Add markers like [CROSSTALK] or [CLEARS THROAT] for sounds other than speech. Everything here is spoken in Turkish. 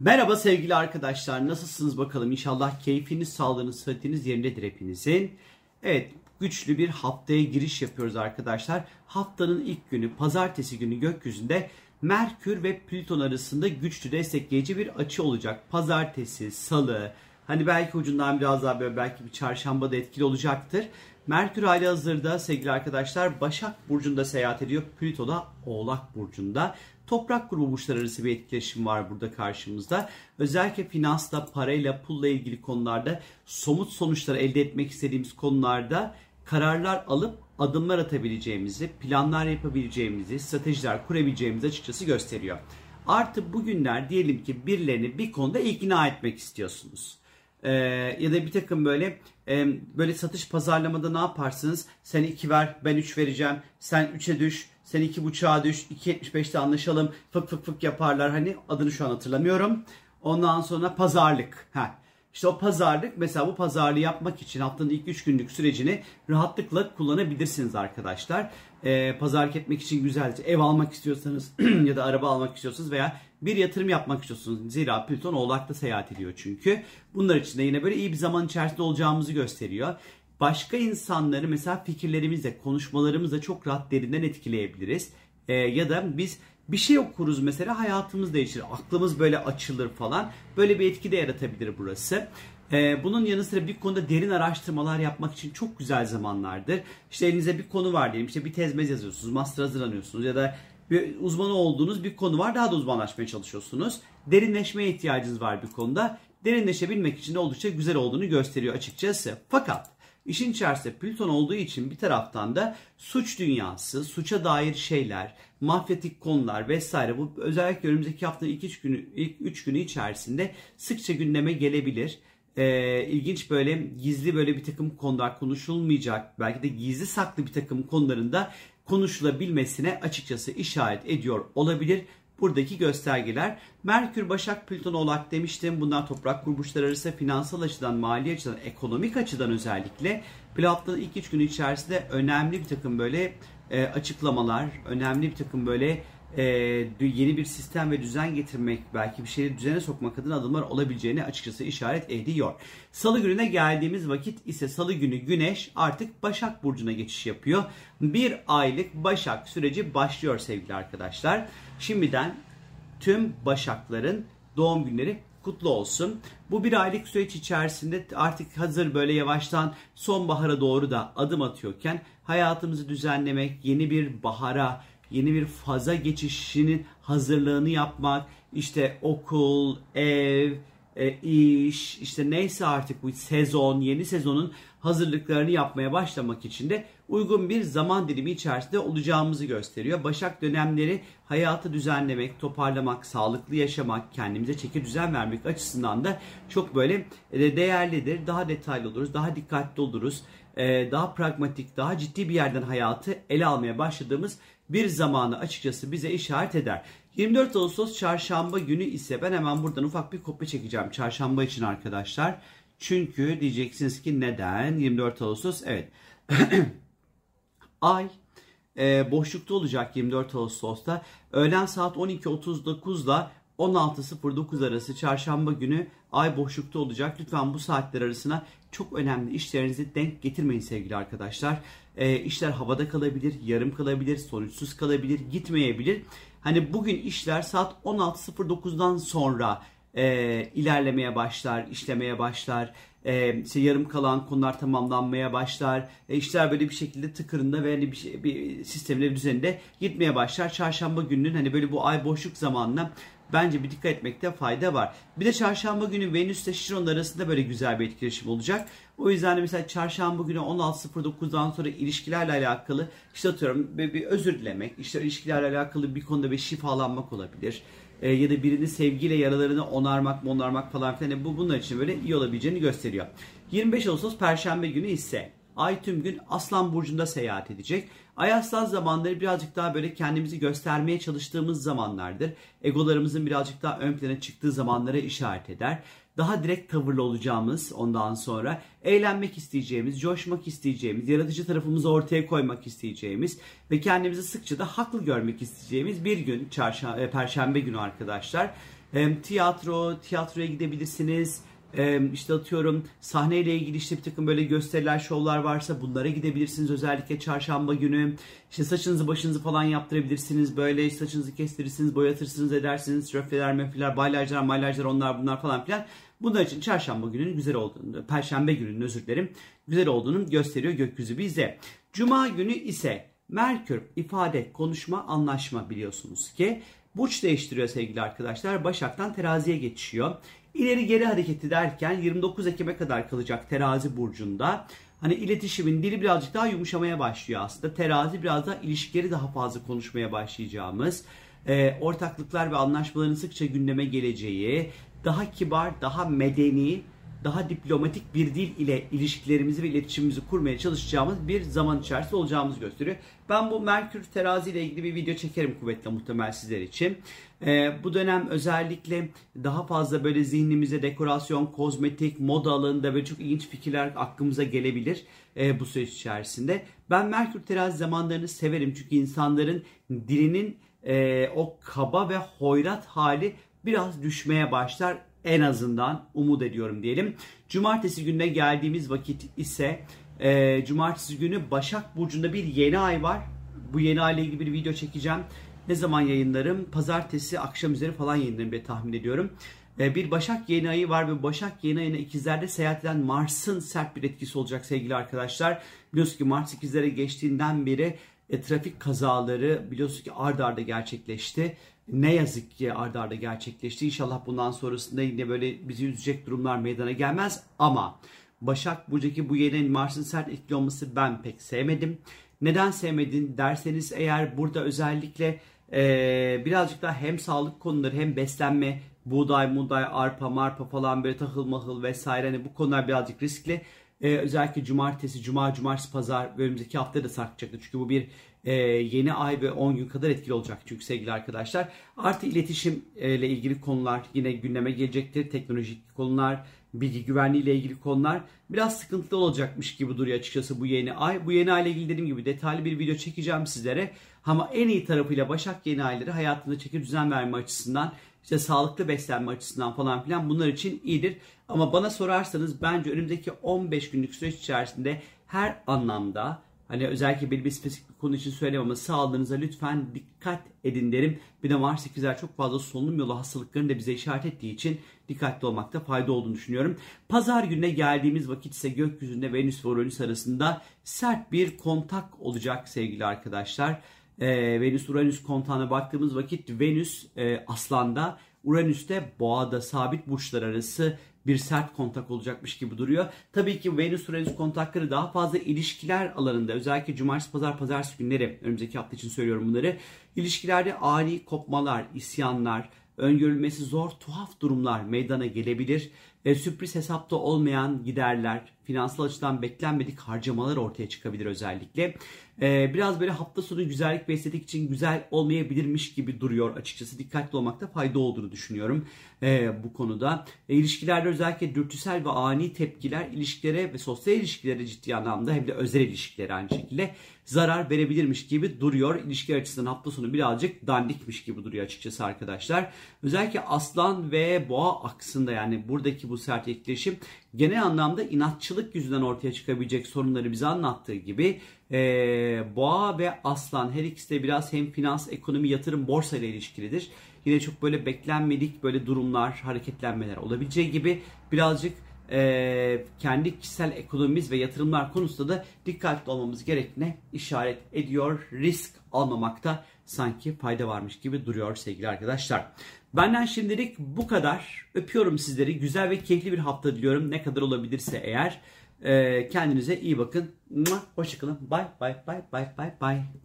Merhaba sevgili arkadaşlar. Nasılsınız bakalım? İnşallah keyfiniz, sağlığınız, sıhhatiniz yerindedir hepinizin. Evet, güçlü bir haftaya giriş yapıyoruz arkadaşlar. Haftanın ilk günü, pazartesi günü gökyüzünde Merkür ve Plüton arasında güçlü destekleyici bir açı olacak. Pazartesi, salı, hani belki ucundan biraz daha böyle belki bir çarşamba da etkili olacaktır. Merkür hali hazırda sevgili arkadaşlar Başak Burcu'nda seyahat ediyor. Plüto da Oğlak Burcu'nda. Toprak grubu burçlar arası bir etkileşim var burada karşımızda. Özellikle finansla, parayla, pulla ilgili konularda somut sonuçlar elde etmek istediğimiz konularda kararlar alıp adımlar atabileceğimizi, planlar yapabileceğimizi, stratejiler kurabileceğimizi açıkçası gösteriyor. Artı bugünler diyelim ki birilerini bir konuda ikna etmek istiyorsunuz. Ee, ya da bir takım böyle e, böyle satış pazarlamada ne yaparsınız? Sen 2 ver, ben 3 vereceğim. Sen 3'e düş, sen 2.5'a düş, 2.75'te anlaşalım. Fık fık fık yaparlar. Hani adını şu an hatırlamıyorum. Ondan sonra pazarlık. Ha. İşte o pazarlık mesela bu pazarlığı yapmak için haftanın ilk 3 günlük sürecini rahatlıkla kullanabilirsiniz arkadaşlar. Ee, pazarlık etmek için güzelce ev almak istiyorsanız [CLEARS THROAT] ya da araba almak istiyorsanız veya bir yatırım yapmak istiyorsunuz. Zira Plüton Oğlak'ta seyahat ediyor çünkü. Bunlar için de yine böyle iyi bir zaman içerisinde olacağımızı gösteriyor. Başka insanları mesela fikirlerimizle, konuşmalarımızla çok rahat derinden etkileyebiliriz. Ee, ya da biz bir şey okuruz mesela hayatımız değişir. Aklımız böyle açılır falan. Böyle bir etki de yaratabilir burası. Ee, bunun yanı sıra bir konuda derin araştırmalar yapmak için çok güzel zamanlardır. İşte elinizde bir konu var diyelim. İşte bir tezmez yazıyorsunuz, master hazırlanıyorsunuz ya da bir uzmanı olduğunuz bir konu var. Daha da uzmanlaşmaya çalışıyorsunuz. Derinleşmeye ihtiyacınız var bir konuda. Derinleşebilmek için de oldukça güzel olduğunu gösteriyor açıkçası. Fakat işin içerisinde Plüton olduğu için bir taraftan da suç dünyası, suça dair şeyler, mafyatik konular vesaire bu özellikle önümüzdeki hafta ilk üç günü ilk üç günü içerisinde sıkça gündeme gelebilir. Ee, ilginç böyle gizli böyle bir takım konular konuşulmayacak belki de gizli saklı bir takım konularında konuşulabilmesine açıkçası işaret ediyor olabilir. Buradaki göstergeler Merkür, Başak, Plüton, Oğlak demiştim. Bunlar toprak burçlar arası finansal açıdan, mali açıdan, ekonomik açıdan özellikle haftanın ilk üç günü içerisinde önemli bir takım böyle e, açıklamalar, önemli bir takım böyle e, yeni bir sistem ve düzen getirmek, belki bir şeyleri düzene sokmak adına adımlar olabileceğini açıkçası işaret ediyor. Salı gününe geldiğimiz vakit ise salı günü Güneş artık Başak Burcu'na geçiş yapıyor. Bir aylık Başak süreci başlıyor sevgili arkadaşlar. Şimdiden tüm Başakların doğum günleri kutlu olsun. Bu bir aylık süreç içerisinde artık hazır böyle yavaştan sonbahara doğru da adım atıyorken hayatımızı düzenlemek, yeni bir bahara, yeni bir faza geçişinin hazırlığını yapmak, işte okul, ev, e, iş, işte neyse artık bu sezon, yeni sezonun hazırlıklarını yapmaya başlamak için de uygun bir zaman dilimi içerisinde olacağımızı gösteriyor. Başak dönemleri hayatı düzenlemek, toparlamak, sağlıklı yaşamak, kendimize çeki düzen vermek açısından da çok böyle e, değerlidir. Daha detaylı oluruz, daha dikkatli oluruz. E, daha pragmatik, daha ciddi bir yerden hayatı ele almaya başladığımız bir zamanı açıkçası bize işaret eder. 24 Ağustos çarşamba günü ise ben hemen buradan ufak bir kopya çekeceğim çarşamba için arkadaşlar. Çünkü diyeceksiniz ki neden 24 Ağustos? Evet. [CLEARS THROAT] Ay e, boşlukta olacak 24 Ağustos'ta. Öğlen saat 12.39 ile 16.09 arası çarşamba günü ay boşlukta olacak. Lütfen bu saatler arasına çok önemli işlerinizi denk getirmeyin sevgili arkadaşlar. E, işler havada kalabilir, yarım kalabilir, sonuçsuz kalabilir, gitmeyebilir. Hani bugün işler saat 16.09'dan sonra e, ilerlemeye başlar, işlemeye başlar. E, işte yarım kalan konular tamamlanmaya başlar. E, işler böyle bir şekilde tıkırında ve hani bir, şey, bir sistemle düzeninde gitmeye başlar. Çarşamba gününün hani böyle bu ay boşluk zamanına bence bir dikkat etmekte fayda var. Bir de çarşamba günü Venüs ile Şiron arasında böyle güzel bir etkileşim olacak. O yüzden de mesela çarşamba günü 16.09'dan sonra ilişkilerle alakalı işte atıyorum bir, bir özür dilemek, işte ilişkilerle alakalı bir konuda bir şifalanmak olabilir. E, ya da birini sevgiyle yaralarını onarmak, onarmak falan filan bu bunlar için böyle iyi olabileceğini gösteriyor. 25 Ağustos Perşembe günü ise Ay tüm gün Aslan Burcu'nda seyahat edecek. Ay aslan zamanları birazcık daha böyle kendimizi göstermeye çalıştığımız zamanlardır. Egolarımızın birazcık daha ön plana çıktığı zamanlara işaret eder daha direkt tavırlı olacağımız ondan sonra eğlenmek isteyeceğimiz, coşmak isteyeceğimiz, yaratıcı tarafımızı ortaya koymak isteyeceğimiz ve kendimizi sıkça da haklı görmek isteyeceğimiz bir gün çarşamba, e, perşembe günü arkadaşlar. Tiyatro, tiyatroya gidebilirsiniz e, işte atıyorum sahneyle ilgili işte bir takım böyle gösteriler, şovlar varsa bunlara gidebilirsiniz özellikle çarşamba günü. İşte saçınızı başınızı falan yaptırabilirsiniz. Böyle saçınızı kestirirsiniz, boyatırsınız, edersiniz. Röfleler, mefleler, baylajlar, maylajlar onlar bunlar falan filan. Bunlar için çarşamba gününün güzel olduğunu, perşembe gününün özür dilerim, güzel olduğunu gösteriyor gökyüzü bize. Cuma günü ise Merkür ifade, konuşma, anlaşma biliyorsunuz ki burç değiştiriyor sevgili arkadaşlar. Başak'tan teraziye geçiyor. İleri geri hareketi derken 29 Ekim'e kadar kalacak terazi burcunda. Hani iletişimin dili birazcık daha yumuşamaya başlıyor aslında. Terazi biraz daha ilişkileri daha fazla konuşmaya başlayacağımız, e, ortaklıklar ve anlaşmaların sıkça gündeme geleceği, daha kibar, daha medeni, daha diplomatik bir dil ile ilişkilerimizi ve iletişimimizi kurmaya çalışacağımız bir zaman içerisinde olacağımızı gösteriyor. Ben bu Merkür terazi ile ilgili bir video çekerim kuvvetle muhtemel sizler için. Ee, bu dönem özellikle daha fazla böyle zihnimize dekorasyon, kozmetik, moda alanında böyle çok ilginç fikirler aklımıza gelebilir e, bu süreç içerisinde. Ben Merkür terazi zamanlarını severim çünkü insanların dilinin e, o kaba ve hoyrat hali biraz düşmeye başlar en azından umut ediyorum diyelim. Cumartesi gününe geldiğimiz vakit ise e, cumartesi günü Başak Burcu'nda bir yeni ay var. Bu yeni ay ile ilgili bir video çekeceğim. Ne zaman yayınlarım? Pazartesi akşam üzeri falan yayınlarım diye tahmin ediyorum. E, bir Başak yeni ayı var ve Başak yeni ayına ikizlerde seyahat eden Mars'ın sert bir etkisi olacak sevgili arkadaşlar. Biliyorsunuz ki Mars ikizlere geçtiğinden beri e, trafik kazaları biliyorsunuz ki ard arda gerçekleşti ne yazık ki ardarda arda gerçekleşti. İnşallah bundan sonrasında yine böyle bizi üzecek durumlar meydana gelmez. Ama Başak Burcu'daki bu yeni Mars'ın sert etkili olması ben pek sevmedim. Neden sevmedin derseniz eğer burada özellikle e, birazcık daha hem sağlık konuları hem beslenme, buğday, muğday, arpa, marpa falan böyle tahıl mahıl vesaire hani bu konular birazcık riskli. Ee, özellikle cumartesi, cuma, cumartesi, pazar ve önümüzdeki hafta da sarkacaktır. Çünkü bu bir e, yeni ay ve 10 gün kadar etkili olacak çünkü sevgili arkadaşlar. Artı iletişim e, ile ilgili konular yine gündeme gelecektir. Teknolojik konular, bilgi güvenliği ile ilgili konular biraz sıkıntılı olacakmış gibi duruyor açıkçası bu yeni ay. Bu yeni ay ile ilgili dediğim gibi detaylı bir video çekeceğim sizlere. Ama en iyi tarafıyla Başak yeni ayları hayatında çeki düzen verme açısından işte sağlıklı beslenme açısından falan filan bunlar için iyidir. Ama bana sorarsanız bence önümüzdeki 15 günlük süreç içerisinde her anlamda Hani özellikle bir, bir spesifik bir konu için söyleyemem ama sağlığınıza lütfen dikkat edin derim. Bir de Mars 8'ler çok fazla solunum yolu hastalıklarını da bize işaret ettiği için dikkatli olmakta fayda olduğunu düşünüyorum. Pazar gününe geldiğimiz vakit ise gökyüzünde Venüs ve Uranüs arasında sert bir kontak olacak sevgili arkadaşlar. Ee, Venüs-Uranüs kontağına baktığımız vakit Venüs e, Aslan'da, Uranüs'te Boğa'da sabit burçlar arası bir sert kontak olacakmış gibi duruyor. Tabii ki Venüs Uranüs kontakları daha fazla ilişkiler alanında özellikle cumartesi pazar pazartesi günleri önümüzdeki hafta için söylüyorum bunları. İlişkilerde ani kopmalar, isyanlar, öngörülmesi zor tuhaf durumlar meydana gelebilir. E, sürpriz hesapta olmayan giderler, finansal açıdan beklenmedik harcamalar ortaya çıkabilir özellikle. E, biraz böyle hafta sonu güzellik ve estetik için güzel olmayabilirmiş gibi duruyor açıkçası. Dikkatli olmakta fayda olduğunu düşünüyorum e, bu konuda. E, ilişkilerde özellikle dürtüsel ve ani tepkiler ilişkilere ve sosyal ilişkilere ciddi anlamda hem de özel ilişkilere aynı şekilde zarar verebilirmiş gibi duruyor. İlişki açısından hafta sonu birazcık dandikmiş gibi duruyor açıkçası arkadaşlar. Özellikle aslan ve boğa aksında yani buradaki bu sert etkileşim genel anlamda inatçılık yüzünden ortaya çıkabilecek sorunları bize anlattığı gibi e, boğa ve aslan her ikisi de biraz hem finans, ekonomi, yatırım, borsa ile ilişkilidir. Yine çok böyle beklenmedik böyle durumlar, hareketlenmeler olabileceği gibi birazcık e, kendi kişisel ekonomimiz ve yatırımlar konusunda da dikkatli olmamız gerektiğine işaret ediyor. Risk almamakta sanki fayda varmış gibi duruyor sevgili arkadaşlar. Benden şimdilik bu kadar. Öpüyorum sizleri. Güzel ve keyifli bir hafta diliyorum. Ne kadar olabilirse eğer. E, kendinize iyi bakın. Hoşçakalın. Bye bye bye bye bye bye.